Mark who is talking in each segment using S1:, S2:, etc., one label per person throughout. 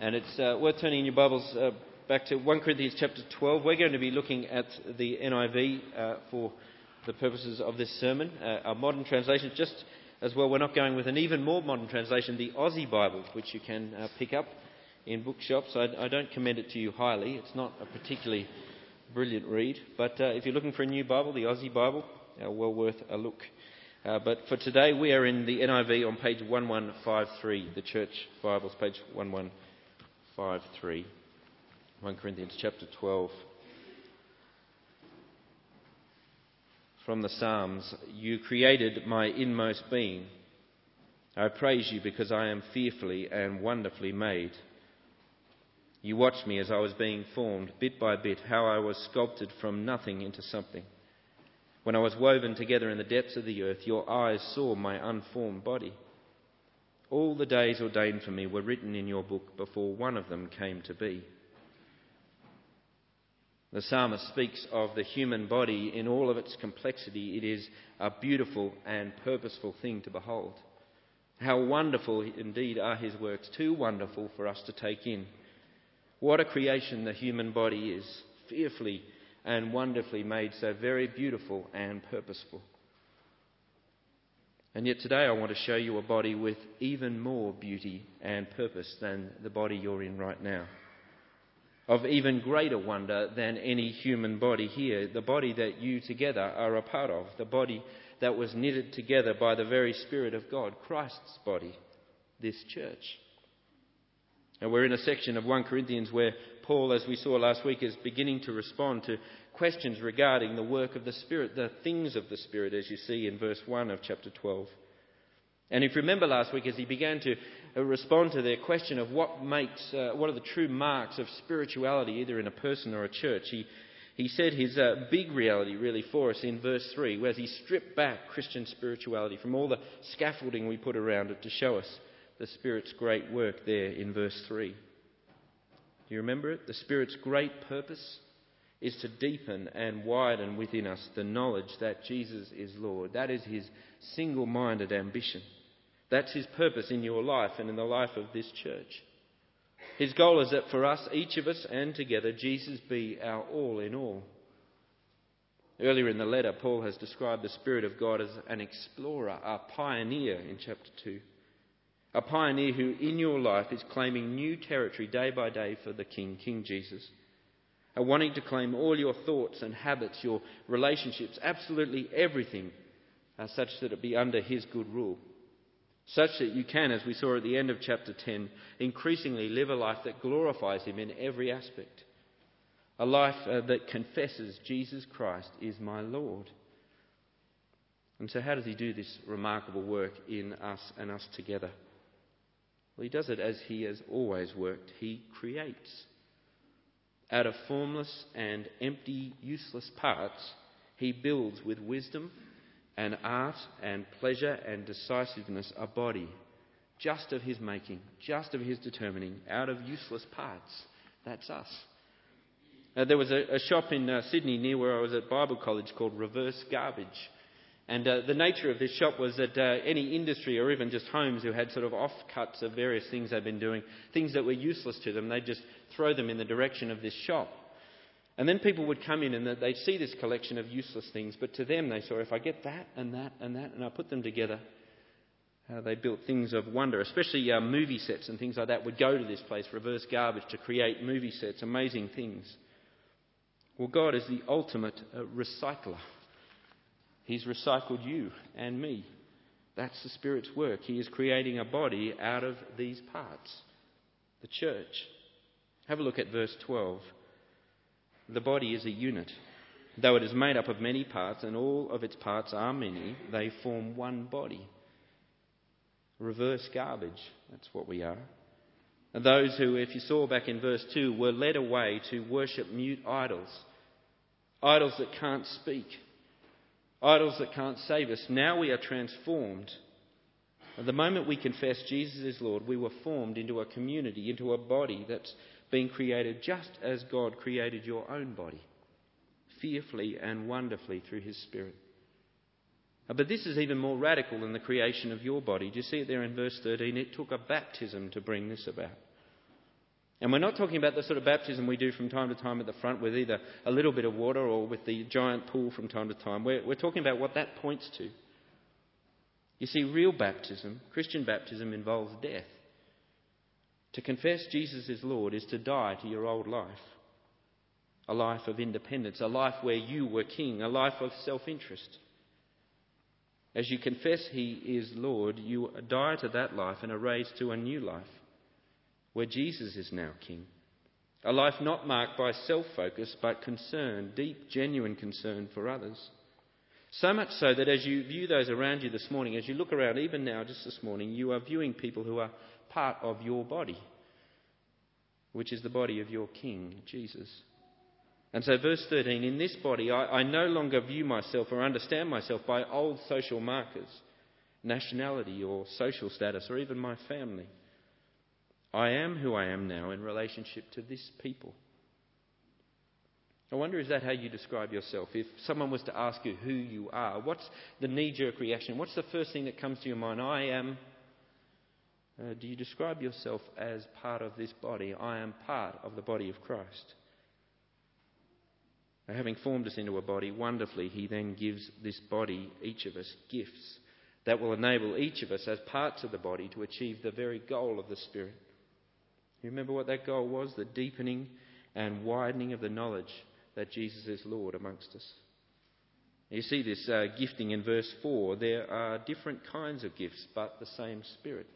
S1: And it's uh, worth turning your Bibles uh, back to 1 Corinthians chapter 12. We're going to be looking at the NIV uh, for the purposes of this sermon. Uh, our modern translation, just as well, we're not going with an even more modern translation, the Aussie Bible, which you can uh, pick up in bookshops. I, I, don't commend it to you highly. It's not a particularly brilliant read. But uh, if you're looking for a new Bible, the Aussie Bible, well worth a look. Uh, but for today, we are in the NIV on page 1153, the Church Bibles, page 1153, 1 Corinthians chapter 12. From the Psalms, you created my inmost being. I praise you because I am fearfully and wonderfully made. You watched me as I was being formed, bit by bit, how I was sculpted from nothing into something. When I was woven together in the depths of the earth, your eyes saw my unformed body. All the days ordained for me were written in your book before one of them came to be. The psalmist speaks of the human body in all of its complexity. It is a beautiful and purposeful thing to behold. How wonderful indeed are his works, too wonderful for us to take in. What a creation the human body is, fearfully and wonderfully made, so very beautiful and purposeful. And yet today I want to show you a body with even more beauty and purpose than the body you're in right now. Of even greater wonder than any human body here, the body that you together are a part of, the body that was knitted together by the very Spirit of God, Christ's body, this church. And we're in a section of 1 Corinthians where Paul, as we saw last week, is beginning to respond to questions regarding the work of the Spirit, the things of the Spirit, as you see in verse 1 of chapter 12. And if you remember last week, as he began to uh, respond to their question of what makes, uh, what are the true marks of spirituality, either in a person or a church, he, he said his uh, big reality really for us in verse 3, where he stripped back Christian spirituality from all the scaffolding we put around it to show us the Spirit's great work there in verse 3. Do you remember it? The Spirit's great purpose is to deepen and widen within us the knowledge that Jesus is Lord. That is His single minded ambition. That's His purpose in your life and in the life of this church. His goal is that for us, each of us and together, Jesus be our all in all. Earlier in the letter, Paul has described the Spirit of God as an explorer, a pioneer in chapter 2. A pioneer who, in your life, is claiming new territory day by day for the King, King Jesus. A wanting to claim all your thoughts and habits, your relationships, absolutely everything, uh, such that it be under His good rule. Such that you can, as we saw at the end of chapter 10, increasingly live a life that glorifies Him in every aspect. A life uh, that confesses Jesus Christ is my Lord. And so, how does He do this remarkable work in us and us together? Well, he does it as he has always worked. He creates. Out of formless and empty, useless parts, he builds with wisdom and art and pleasure and decisiveness a body just of his making, just of his determining, out of useless parts. That's us. There was a, a shop in uh, Sydney near where I was at Bible college called Reverse Garbage. And uh, the nature of this shop was that uh, any industry or even just homes who had sort of offcuts of various things they'd been doing, things that were useless to them, they'd just throw them in the direction of this shop. And then people would come in and they'd see this collection of useless things, but to them they saw if I get that and that and that and I put them together, uh, they built things of wonder, especially uh, movie sets and things like that would go to this place, reverse garbage, to create movie sets, amazing things. Well, God is the ultimate uh, recycler. He's recycled you and me. That's the Spirit's work. He is creating a body out of these parts, the church. Have a look at verse 12. The body is a unit. Though it is made up of many parts, and all of its parts are many, they form one body. Reverse garbage, that's what we are. And those who, if you saw back in verse 2, were led away to worship mute idols, idols that can't speak, idols that can't save us. Now we are transformed. At the moment we confess Jesus is Lord, we were formed into a community, into a body that's been created just as God created your own body, fearfully and wonderfully through His Spirit. Uh, but this is even more radical than the creation of your body. Do you see it there in verse 13? It took a baptism to bring this about. And we're not talking about the sort of baptism we do from time to time at the front with either a little bit of water or with the giant pool from time to time. We're, we're talking about what that points to. You see, real baptism, Christian baptism, involves death. To confess Jesus is Lord is to die to your old life. A life of independence, a life where you were king, a life of self interest. As you confess He is Lord, you die to that life and are raised to a new life where Jesus is now King. A life not marked by self focus, but concern, deep, genuine concern for others. So much so that as you view those around you this morning, as you look around even now, just this morning, you are viewing people who are part of your body, which is the body of your King, Jesus. And so, verse 13 In this body, I, I no longer view myself or understand myself by old social markers, nationality or social status, or even my family. I am who I am now in relationship to this people. I wonder, is that how you describe yourself? If someone was to ask you who you are, what's the knee jerk reaction? What's the first thing that comes to your mind? I am. Uh, do you describe yourself as part of this body? I am part of the body of Christ. Now, having formed us into a body wonderfully, He then gives this body, each of us, gifts that will enable each of us, as parts of the body, to achieve the very goal of the Spirit. You remember what that goal was? The deepening and widening of the knowledge that Jesus is Lord amongst us. You see this uh, gifting in verse 4. There are different kinds of gifts, but the same Spirit.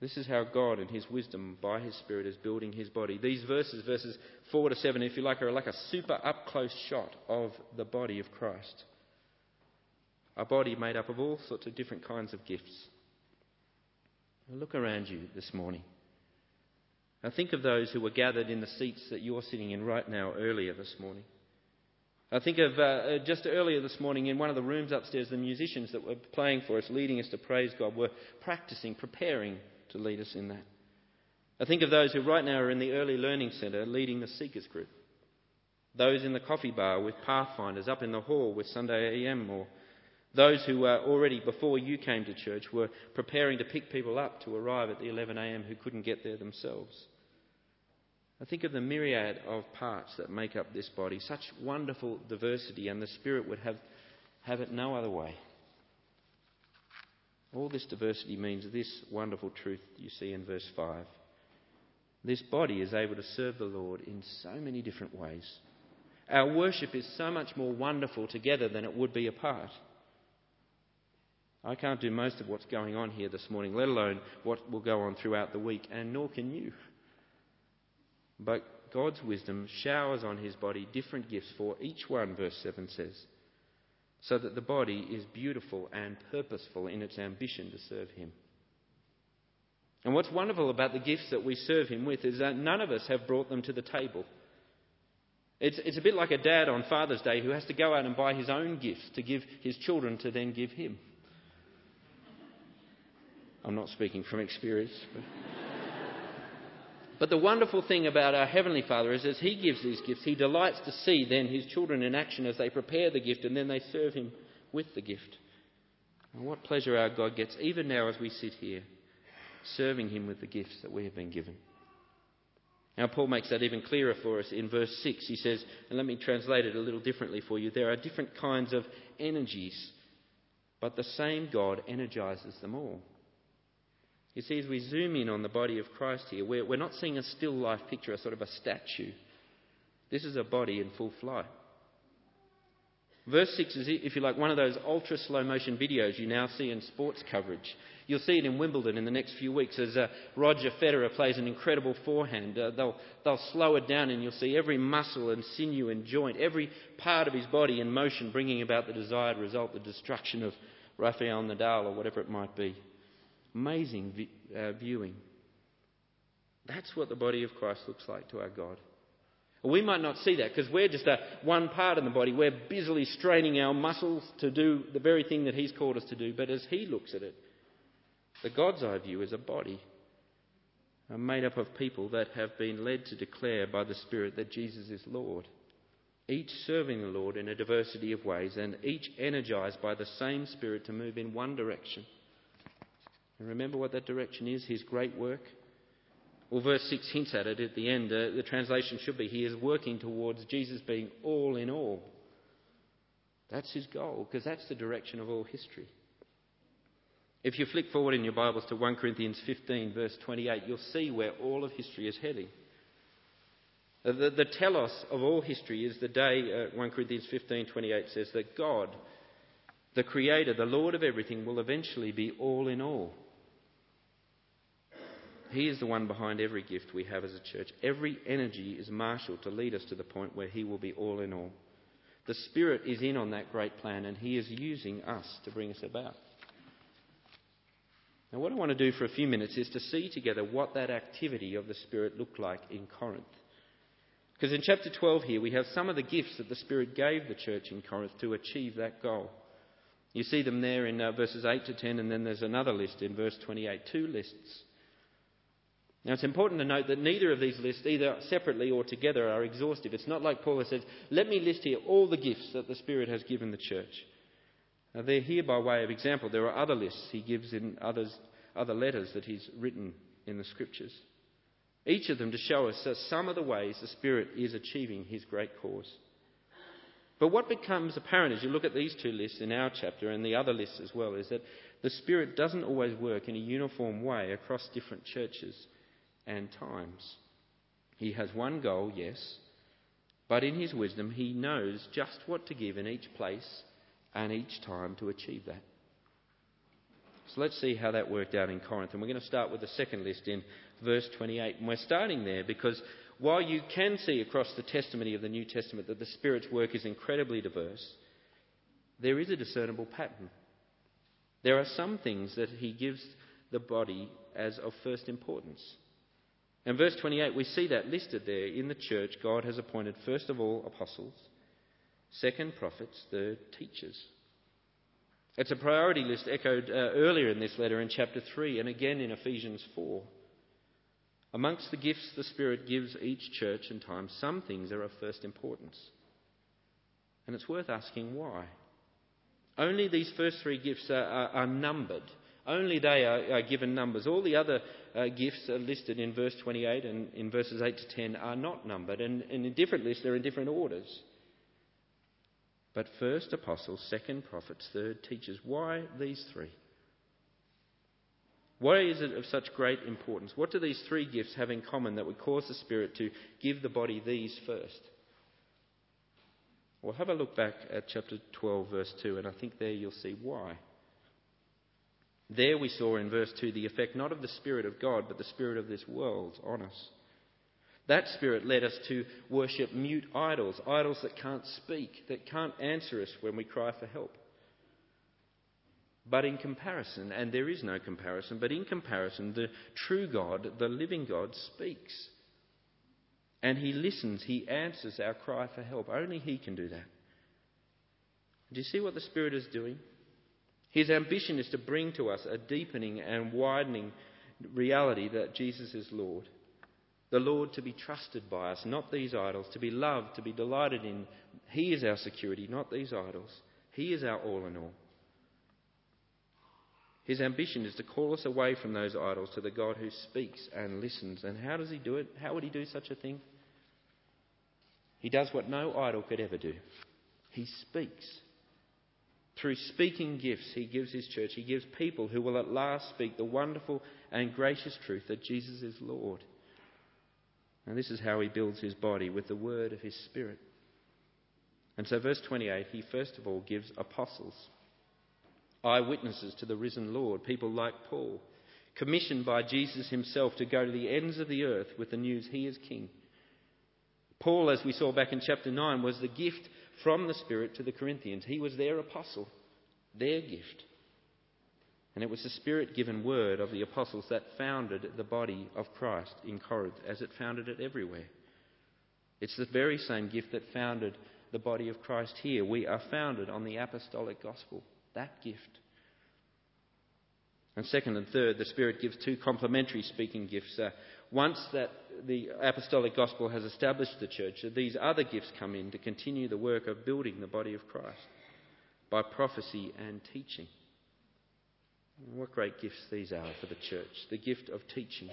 S1: This is how God, in His wisdom, by His Spirit, is building His body. These verses, verses 4 to 7, if you like, are like a super up close shot of the body of Christ. A body made up of all sorts of different kinds of gifts. Look around you this morning. Now think of those who were gathered in the seats that you're sitting in right now earlier this morning. I think of uh, uh, just earlier this morning in one of the rooms upstairs, the musicians that were playing for us, leading us to praise God, were practicing, preparing to lead us in that. I think of those who right now are in the early learning centre leading the Seekers group. Those in the coffee bar with Pathfinders, up in the hall with Sunday AM or those who were already, before you came to church, were preparing to pick people up to arrive at the 11am who couldn't get there themselves. I think of the myriad of parts that make up this body, such wonderful diversity, and the Spirit would have, have it no other way. All this diversity means this wonderful truth you see in verse 5. This body is able to serve the Lord in so many different ways. Our worship is so much more wonderful together than it would be apart. I can't do most of what's going on here this morning, let alone what will go on throughout the week, and nor can you. But God's wisdom showers on his body different gifts for each one, verse 7 says, so that the body is beautiful and purposeful in its ambition to serve him. And what's wonderful about the gifts that we serve him with is that none of us have brought them to the table. It's, it's a bit like a dad on Father's Day who has to go out and buy his own gifts to give his children to then give him. I'm not speaking from experience. But, but the wonderful thing about our Heavenly Father is as He gives these gifts, He delights to see then His children in action as they prepare the gift and then they serve Him with the gift. And what pleasure our God gets, even now as we sit here, serving Him with the gifts that we have been given. Now, Paul makes that even clearer for us in verse 6. He says, and let me translate it a little differently for you there are different kinds of energies, but the same God energizes them all. You see, as we zoom in on the body of Christ here, we're, we're not seeing a still life picture, a sort of a statue. This is a body in full flight. Verse 6 is, if you like, one of those ultra slow motion videos you now see in sports coverage. You'll see it in Wimbledon in the next few weeks as uh, Roger Federer plays an incredible forehand. Uh, they'll, they'll slow it down and you'll see every muscle and sinew and joint, every part of his body in motion, bringing about the desired result, the destruction of Rafael Nadal or whatever it might be. Amazing uh, viewing. That's what the body of Christ looks like to our God. We might not see that because we're just a one part in the body. We're busily straining our muscles to do the very thing that He's called us to do. But as He looks at it, the God's eye view is a body made up of people that have been led to declare by the Spirit that Jesus is Lord. Each serving the Lord in a diversity of ways and each energized by the same Spirit to move in one direction. And remember what that direction is His great work Well, verse 6 hints at it at the end. Uh, the translation should be He is working towards Jesus being all in all. That's his goal, because that's the direction of all history. If you flick forward in your Bibles to 1 Corinthians 15, verse 28, you'll see where all of history is heading. The, the, the telos of all history is the day, uh, 1 Corinthians 15, 28 says, that God, the Creator, the Lord of everything, will eventually be all in all. He is the one behind every gift we have as a church. Every energy is marshalled to lead us to the point where He will be all in all. The Spirit is in on that great plan, and He is using us to bring us about. Now, what I want to do for a few minutes is to see together what that activity of the Spirit looked like in Corinth. Because in chapter 12 here, we have some of the gifts that the Spirit gave the church in Corinth to achieve that goal. You see them there in uh, verses 8 to 10, and then there's another list in verse 28, two lists. Now, it's important to note that neither of these lists, either separately or together, are exhaustive. It's not like Paul said, let me list here all the gifts that the Spirit has given the church. Now, they're here by way of example. There are other lists he gives in others, other letters that he's written in the Scriptures. Each of them to show us some of the ways the Spirit is achieving his great cause. But what becomes apparent as you look at these two lists in our chapter and the other lists as well is that the Spirit doesn't always work in a uniform way across different churches and times. He has one goal, yes, but in his wisdom, he knows just what to give in each place and each time to achieve that. So let's see how that worked out in Corinth. And we're going to start with the second list in verse 28. And we're starting there because while you can see across the testimony of the New Testament that the Spirit's work is incredibly diverse, there is a discernible pattern. There are some things that he gives the body as of first importance. In verse 28, we see that listed there. In the church, God has appointed first of all apostles, second prophets, third teachers. It's a priority list echoed uh, earlier in this letter in chapter 3 and again in Ephesians 4. Amongst the gifts the Spirit gives each church and time, some things are of first importance. And it's worth asking why. Only these first three gifts are, are, are numbered only they are, are given numbers. All the other uh, gifts are listed in verse 28 and in verses 8 to 10 are not numbered. And, and in different lists, they're in different orders. But first apostles, second prophets, third teachers. Why these three? Why is it of such great importance? What do these three gifts have in common that would cause the Spirit to give the body these first? Well, have a look back at chapter 12, verse 2, and I think there you'll see why. There we saw in verse 2 the effect not of the Spirit of God, but the Spirit of this world on us. That Spirit led us to worship mute idols, idols that can't speak, that can't answer us when we cry for help. But in comparison, and there is no comparison, but in comparison, the true God, the living God, speaks. And He listens, He answers our cry for help. Only He can do that. Do you see what the Spirit is doing? His ambition is to bring to us a deepening and widening reality that Jesus is Lord. The Lord to be trusted by us, not these idols, to be loved, to be delighted in. He is our security, not these idols. He is our all in all. His ambition is to call us away from those idols to the God who speaks and listens. And how does he do it? How would he do such a thing? He does what no idol could ever do. He speaks. Through speaking gifts, he gives his church, he gives people who will at last speak the wonderful and gracious truth that Jesus is Lord. And this is how he builds his body with the word of his Spirit. And so, verse 28, he first of all gives apostles, eyewitnesses to the risen Lord, people like Paul, commissioned by Jesus himself to go to the ends of the earth with the news he is king. Paul, as we saw back in chapter 9, was the gift from the Spirit to the Corinthians. He was their apostle, their gift. And it was the Spirit given word of the apostles that founded the body of Christ in Corinth, as it founded it everywhere. It's the very same gift that founded the body of Christ here. We are founded on the apostolic gospel, that gift. And second and third, the Spirit gives two complementary speaking gifts. Uh, once that the apostolic gospel has established the church, these other gifts come in to continue the work of building the body of Christ by prophecy and teaching. What great gifts these are for the church the gift of teaching.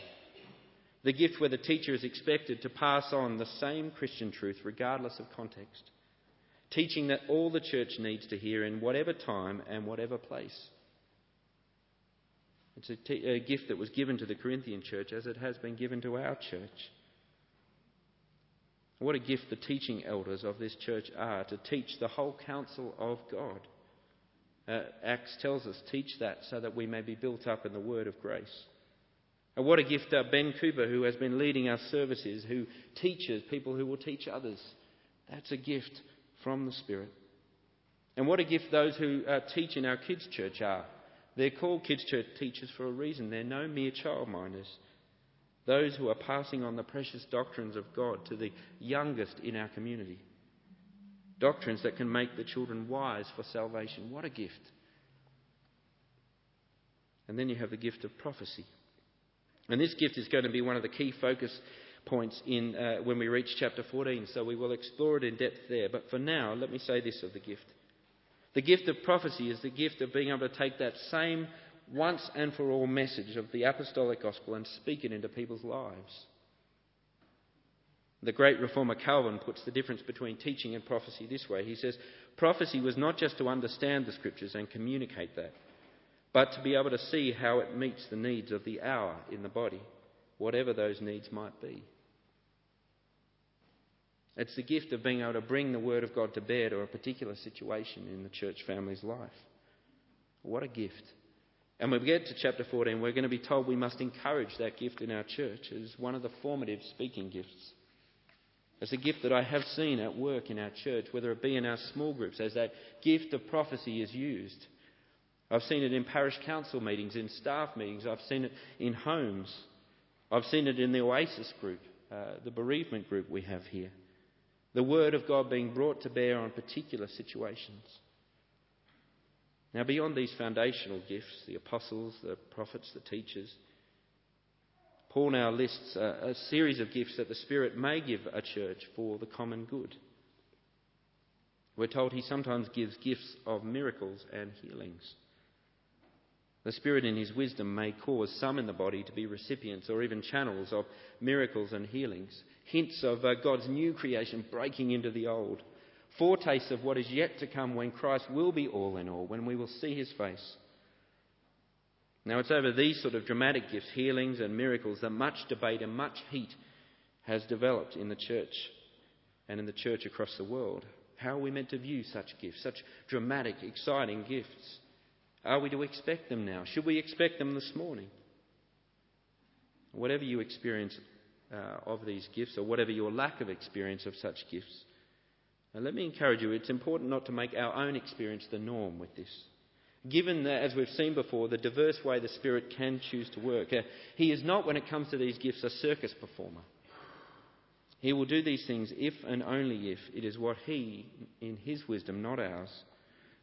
S1: The gift where the teacher is expected to pass on the same Christian truth regardless of context, teaching that all the church needs to hear in whatever time and whatever place. It's a, t- a gift that was given to the Corinthian church as it has been given to our church. What a gift the teaching elders of this church are to teach the whole counsel of God. Uh, Acts tells us, teach that so that we may be built up in the word of grace. And what a gift uh, Ben Cooper, who has been leading our services, who teaches people who will teach others. That's a gift from the Spirit. And what a gift those who uh, teach in our kids' church are. They're called kids' church teachers for a reason. They're no mere child childminders. Those who are passing on the precious doctrines of God to the youngest in our community. Doctrines that can make the children wise for salvation. What a gift. And then you have the gift of prophecy. And this gift is going to be one of the key focus points in, uh, when we reach chapter 14, so we will explore it in depth there. But for now, let me say this of the gift. The gift of prophecy is the gift of being able to take that same once and for all message of the apostolic gospel and speak it into people's lives. The great reformer Calvin puts the difference between teaching and prophecy this way. He says, Prophecy was not just to understand the scriptures and communicate that, but to be able to see how it meets the needs of the hour in the body, whatever those needs might be. It's the gift of being able to bring the Word of God to bear to a particular situation in the church family's life. What a gift. And when we get to chapter 14, we're going to be told we must encourage that gift in our church as one of the formative speaking gifts. It's a gift that I have seen at work in our church, whether it be in our small groups, as that gift of prophecy is used. I've seen it in parish council meetings, in staff meetings, I've seen it in homes, I've seen it in the Oasis group, uh, the bereavement group we have here. The Word of God being brought to bear on particular situations. Now, beyond these foundational gifts, the apostles, the prophets, the teachers, Paul now lists a, a, series of gifts that the Spirit may give a church for the common good. We're told he sometimes gives gifts of miracles and healings. The Spirit, in His wisdom, may cause some in the body to be recipients or even channels of miracles and healings, hints of uh, God's new creation breaking into the old foretastes of what is yet to come when Christ will be all in all, when we will see his face. Now, it's over these sort of dramatic gifts, healings and miracles, that much debate and much heat has developed in the church and in the church across the world. How are we meant to view such gifts, such dramatic, exciting gifts? Are we to expect them now? Should we expect them this morning? Whatever you experience uh, of these gifts, or whatever your lack of experience of such gifts, and let me encourage you, it's important not to make our own experience the norm with this. Given that, as we've seen before, the diverse way the Spirit can choose to work, uh, He is not, when it comes to these gifts, a circus performer. He will do these things if and only if it is what He, in His wisdom, not ours,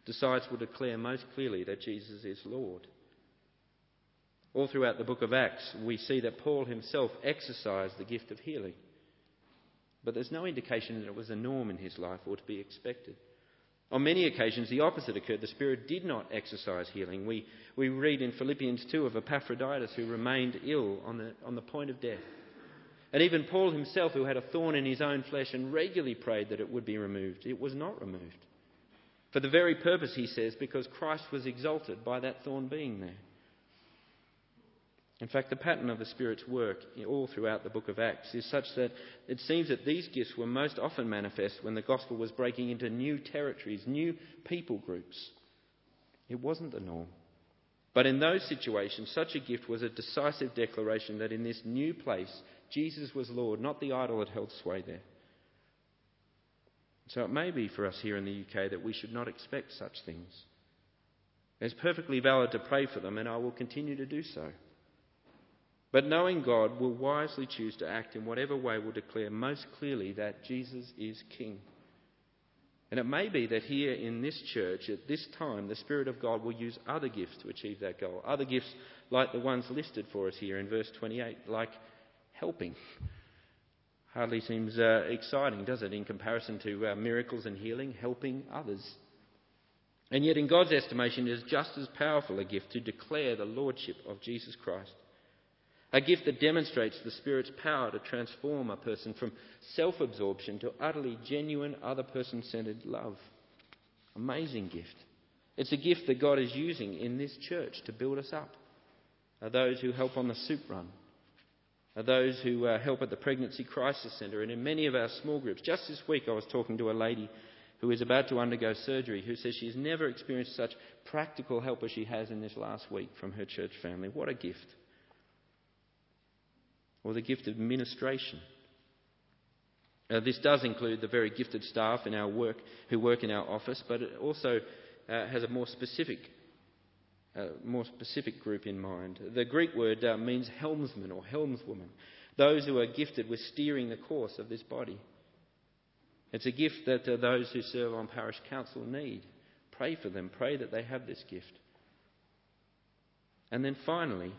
S1: decides will declare most clearly that Jesus is Lord. All throughout the book of Acts, we see that Paul himself exercised the gift of healing. But there's no indication that it was a norm in his life or to be expected. On many occasions, the opposite occurred. The Spirit did not exercise healing. We, we read in Philippians 2 of Epaphroditus who remained ill on the, on the point of death. And even Paul himself, who had a thorn in his own flesh and regularly prayed that it would be removed, it was not removed. For the very purpose, he says, because Christ was exalted by that thorn being there. In fact, the pattern of the Spirit's work all throughout the book of Acts is such that it seems that these gifts were most often manifest when the gospel was breaking into new territories, new people groups. It wasn't the norm. But in those situations, such a gift was a decisive declaration that in this new place, Jesus was Lord, not the idol that held sway there. So it may be for us here in the UK that we should not expect such things. It's perfectly valid to pray for them, and I will continue to do so. But knowing God will wisely choose to act in whatever way will declare most clearly that Jesus is King. And it may be that here in this church, at this time, the Spirit of God will use other gifts to achieve that goal. Other gifts like the ones listed for us here in verse 28, like helping. Hardly seems uh, exciting, does it, in comparison to uh, miracles and healing, helping others. And yet, in God's estimation, it is just as powerful a gift to declare the Lordship of Jesus Christ A gift that demonstrates the Spirit's power to transform a person from self absorption to utterly genuine, other person centered love. Amazing gift. It's a gift that God is using in this church to build us up. Are those who help on the soup run, are those who uh, help at the Pregnancy Crisis Centre, and in many of our small groups. Just this week, I was talking to a lady who is about to undergo surgery who says she's never experienced such practical help as she has in this last week from her church family. What a gift! or the gift of ministration. Uh, this does include the very gifted staff in our work who work in our office, but it also uh, has a more specific, uh, more specific group in mind. The Greek word uh, means helmsman or helmswoman, those who are gifted with steering the course of this body. It's a gift that uh, those who serve on parish council need. Pray for them. Pray that they have this gift. And then finally,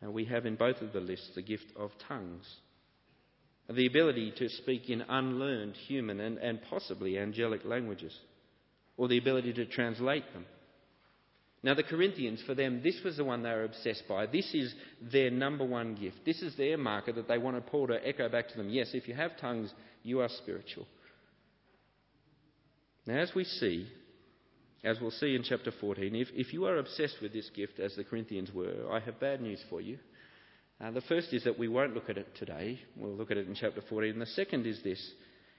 S1: and we have in both of the lists the gift of tongues. The ability to speak in unlearned human and, and possibly angelic languages, or the ability to translate them. Now, the Corinthians, for them, this was the one they were obsessed by. This is their number one gift. This is their marker that they wanted Paul to echo back to them. Yes, if you have tongues, you are spiritual. Now, as we see, as we'll see in chapter 14, if, if you are obsessed with this gift, as the Corinthians were, I have bad news for you. Uh, the first is that we won't look at it today. We'll look at it in chapter 14. And the second is this.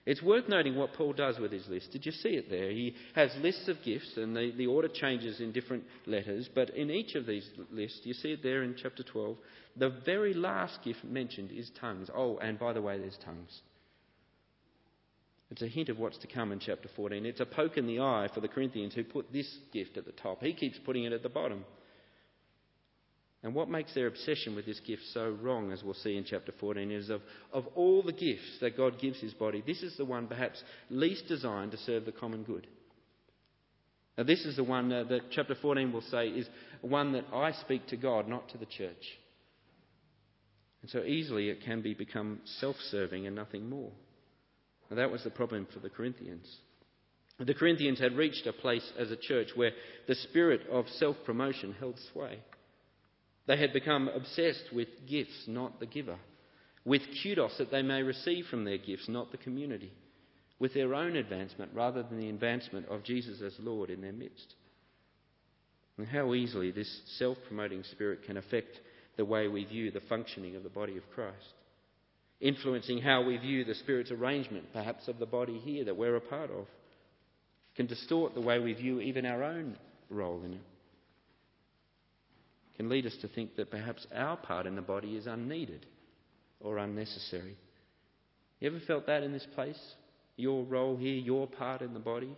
S1: It's worth noting what Paul does with his list. Did you see it there? He has lists of gifts, and the, the order changes in different letters. But in each of these lists, you see it there in chapter 12, the very last gift mentioned is tongues. Oh, and by the way, there's tongues. It's a hint of what's to come in chapter 14. It's a poke in the eye for the Corinthians who put this gift at the top. He keeps putting it at the bottom. And what makes their obsession with this gift so wrong, as we'll see in chapter 14, is of, of all the gifts that God gives his body, this is the one perhaps least designed to serve the common good. Now, this is the one uh, that chapter 14 will say is one that I speak to God, not to the church. And so easily it can be become self serving and nothing more. And that was the problem for the Corinthians. The Corinthians had reached a place as a church where the spirit of self promotion held sway. They had become obsessed with gifts, not the giver, with kudos that they may receive from their gifts, not the community, with their own advancement rather than the advancement of Jesus as Lord in their midst. And how easily this self promoting spirit can affect the way we view the functioning of the body of Christ. Influencing how we view the Spirit's arrangement, perhaps, of the body here that we're a part of, can distort the way we view even our own role in it, can lead us to think that perhaps our part in the body is unneeded or unnecessary. You ever felt that in this place? Your role here, your part in the body?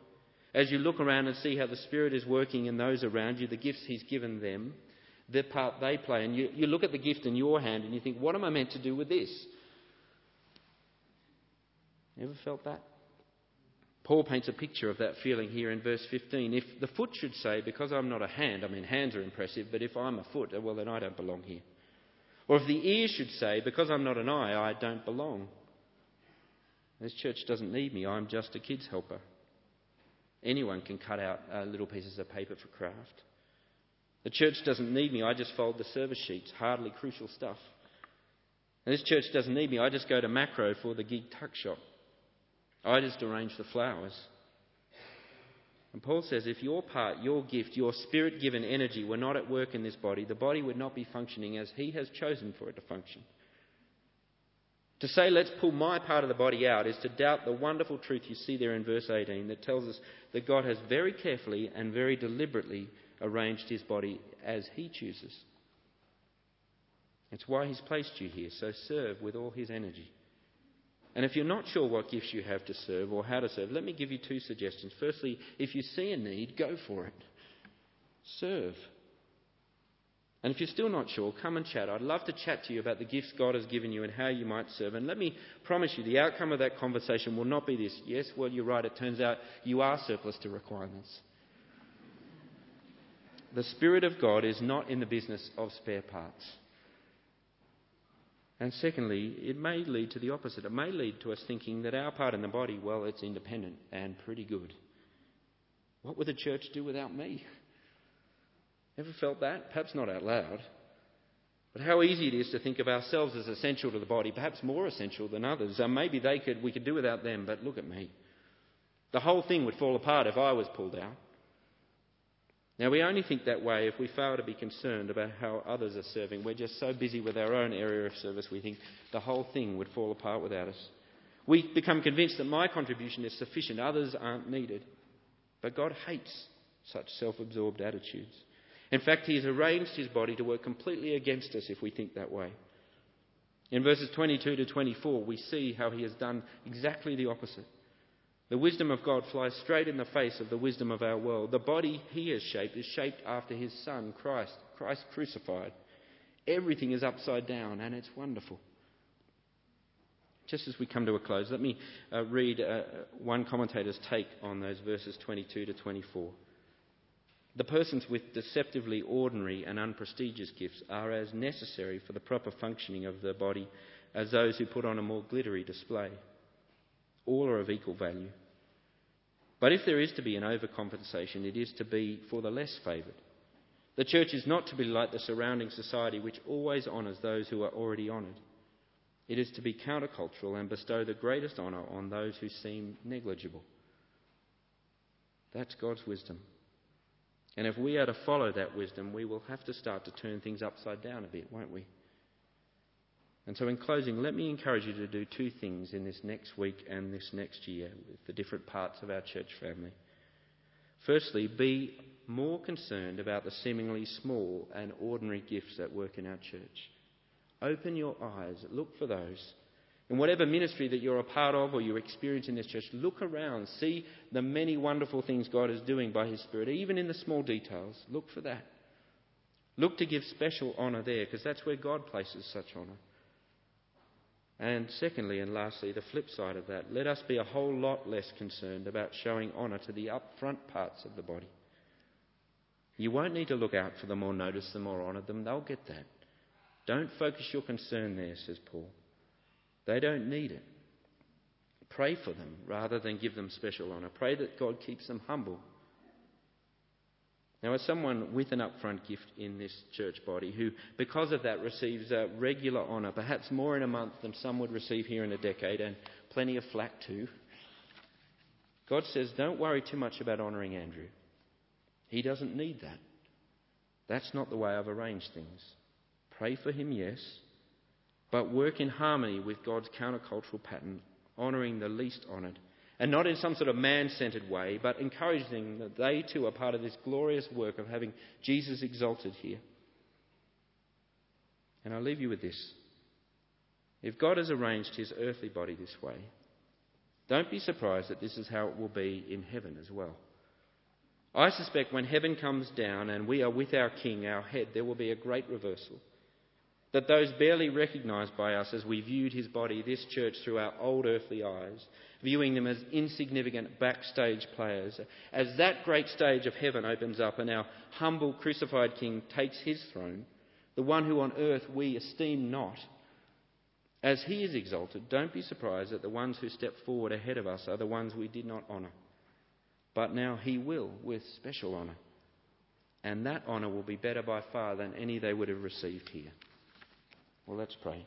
S1: As you look around and see how the Spirit is working in those around you, the gifts He's given them, the part they play, and you, you look at the gift in your hand and you think, what am I meant to do with this? You Ever felt that? Paul paints a picture of that feeling here in verse 15. If the foot should say, Because I'm not a hand, I mean, hands are impressive, but if I'm a foot, well, then I don't belong here. Or if the ear should say, Because I'm not an eye, I don't belong. This church doesn't need me, I'm just a kid's helper. Anyone can cut out uh, little pieces of paper for craft. The church doesn't need me, I just fold the service sheets, hardly crucial stuff. And this church doesn't need me, I just go to Makro for the gig tuck shop. I just arrange the flowers. And Paul says if your part, your gift, your spirit given energy were not at work in this body, the body would not be functioning as he has chosen for it to function. To say, let's pull my part of the body out, is to doubt the wonderful truth you see there in verse 18 that tells us that God has very carefully and very deliberately arranged his body as he chooses. It's why he's placed you here, so serve with all his energy. And if you're not sure what gifts you have to serve or how to serve, let me give you two suggestions. Firstly, if you see a need, go for it. Serve. And if you're still not sure, come and chat. I'd love to chat to you about the gifts God has given you and how you might serve. And let me promise you, the outcome of that conversation will not be this yes, well, you're right, it turns out you are surplus to requirements. The Spirit of God is not in the business of spare parts. And secondly, it may lead to the opposite. It may lead to us thinking that our part in the body, well, it's independent and pretty good. What would the church do without me? Ever felt that? Perhaps not out loud. But how easy it is to think of ourselves as essential to the body, perhaps more essential than others. Uh, maybe they could, we could do without them, but look at me. The whole thing would fall apart if I was pulled out. Now, we only think that way if we fail to be concerned about how others are serving. We're just so busy with our own area of service, we think the whole thing would fall apart without us. We become convinced that my contribution is sufficient, others aren't needed. But God hates such self absorbed attitudes. In fact, He has arranged His body to work completely against us if we think that way. In verses 22 to 24, we see how He has done exactly the opposite. The wisdom of God flies straight in the face of the wisdom of our world. The body he has shaped is shaped after his Son, Christ, Christ crucified. Everything is upside down, and it's wonderful. Just as we come to a close, let me uh, read uh, one commentator's take on those verses 22 to 24. The persons with deceptively ordinary and unprestigious gifts are as necessary for the proper functioning of the body as those who put on a more glittery display. All are of equal value. But if there is to be an overcompensation, it is to be for the less favoured. The church is not to be like the surrounding society, which always honours those who are already honoured. It is to be countercultural and bestow the greatest honour on those who seem negligible. That's God's wisdom. And if we are to follow that wisdom, we will have to start to turn things upside down a bit, won't we? And so, in closing, let me encourage you to do two things in this next week and this next year with the different parts of our church family. Firstly, be more concerned about the seemingly small and ordinary gifts at work in our church. Open your eyes, look for those. In whatever ministry that you're a part of or you experience in this church, look around, see the many wonderful things God is doing by His Spirit, even in the small details. Look for that. Look to give special honour there, because that's where God places such honour. And secondly and lastly, the flip side of that, let us be a whole lot less concerned about showing honour to the upfront parts of the body. You won't need to look out for them or notice them or honour them, they'll get that. Don't focus your concern there, says Paul. They don't need it. Pray for them rather than give them special honour. Pray that God keeps them humble now, as someone with an upfront gift in this church body, who because of that receives a regular honour, perhaps more in a month than some would receive here in a decade, and plenty of flack too, God says, don't worry too much about honouring Andrew. He doesn't need that. That's not the way I've arranged things. Pray for him, yes, but work in harmony with God's countercultural pattern, honouring the least honoured and not in some sort of man centered way, but encouraging that they too are part of this glorious work of having Jesus exalted here. And I'll leave you with this. If God has arranged his earthly body this way, don't be surprised that this is how it will be in heaven as well. I suspect when heaven comes down and we are with our King, our head, there will be a great reversal. That those barely recognised by us as we viewed his body, this church, through our old earthly eyes, viewing them as insignificant backstage players, as that great stage of heaven opens up and our humble crucified King takes his throne, the one who on earth we esteem not, as he is exalted, don't be surprised that the ones who step forward ahead of us are the ones we did not honour. But now he will with special honour. And that honour will be better by far than any they would have received here. Well, let's pray.